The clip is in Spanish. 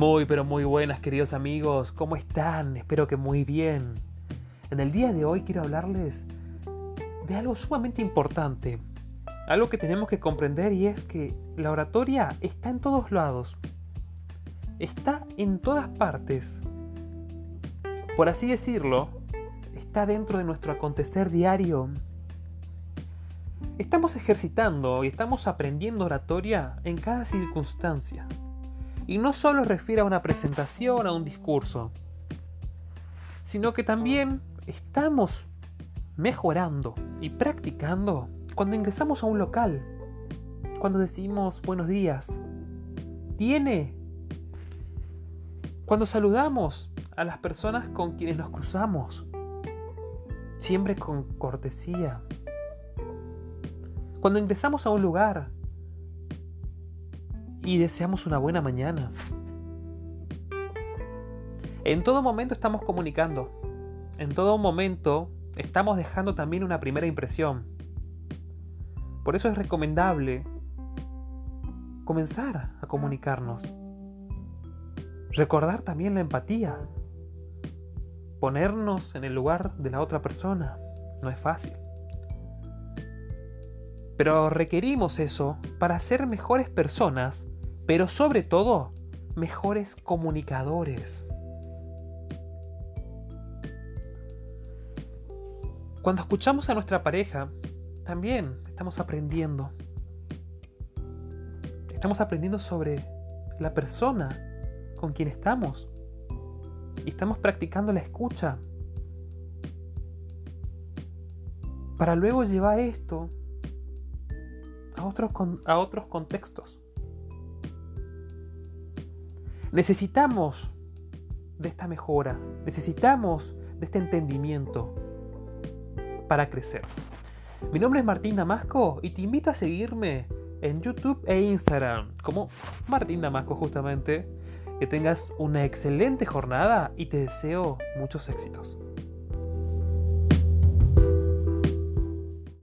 Muy, pero muy buenas, queridos amigos. ¿Cómo están? Espero que muy bien. En el día de hoy quiero hablarles de algo sumamente importante. Algo que tenemos que comprender y es que la oratoria está en todos lados. Está en todas partes. Por así decirlo, está dentro de nuestro acontecer diario. Estamos ejercitando y estamos aprendiendo oratoria en cada circunstancia. Y no solo refiere a una presentación, a un discurso, sino que también estamos mejorando y practicando cuando ingresamos a un local, cuando decimos buenos días, tiene, cuando saludamos a las personas con quienes nos cruzamos, siempre con cortesía, cuando ingresamos a un lugar y deseamos una buena mañana. En todo momento estamos comunicando. En todo momento estamos dejando también una primera impresión. Por eso es recomendable comenzar a comunicarnos. Recordar también la empatía. Ponernos en el lugar de la otra persona. No es fácil. Pero requerimos eso para ser mejores personas pero sobre todo, mejores comunicadores. Cuando escuchamos a nuestra pareja, también estamos aprendiendo. Estamos aprendiendo sobre la persona con quien estamos. Y estamos practicando la escucha. Para luego llevar esto a otros, a otros contextos. Necesitamos de esta mejora, necesitamos de este entendimiento para crecer. Mi nombre es Martín Damasco y te invito a seguirme en YouTube e Instagram como Martín Damasco justamente. Que tengas una excelente jornada y te deseo muchos éxitos.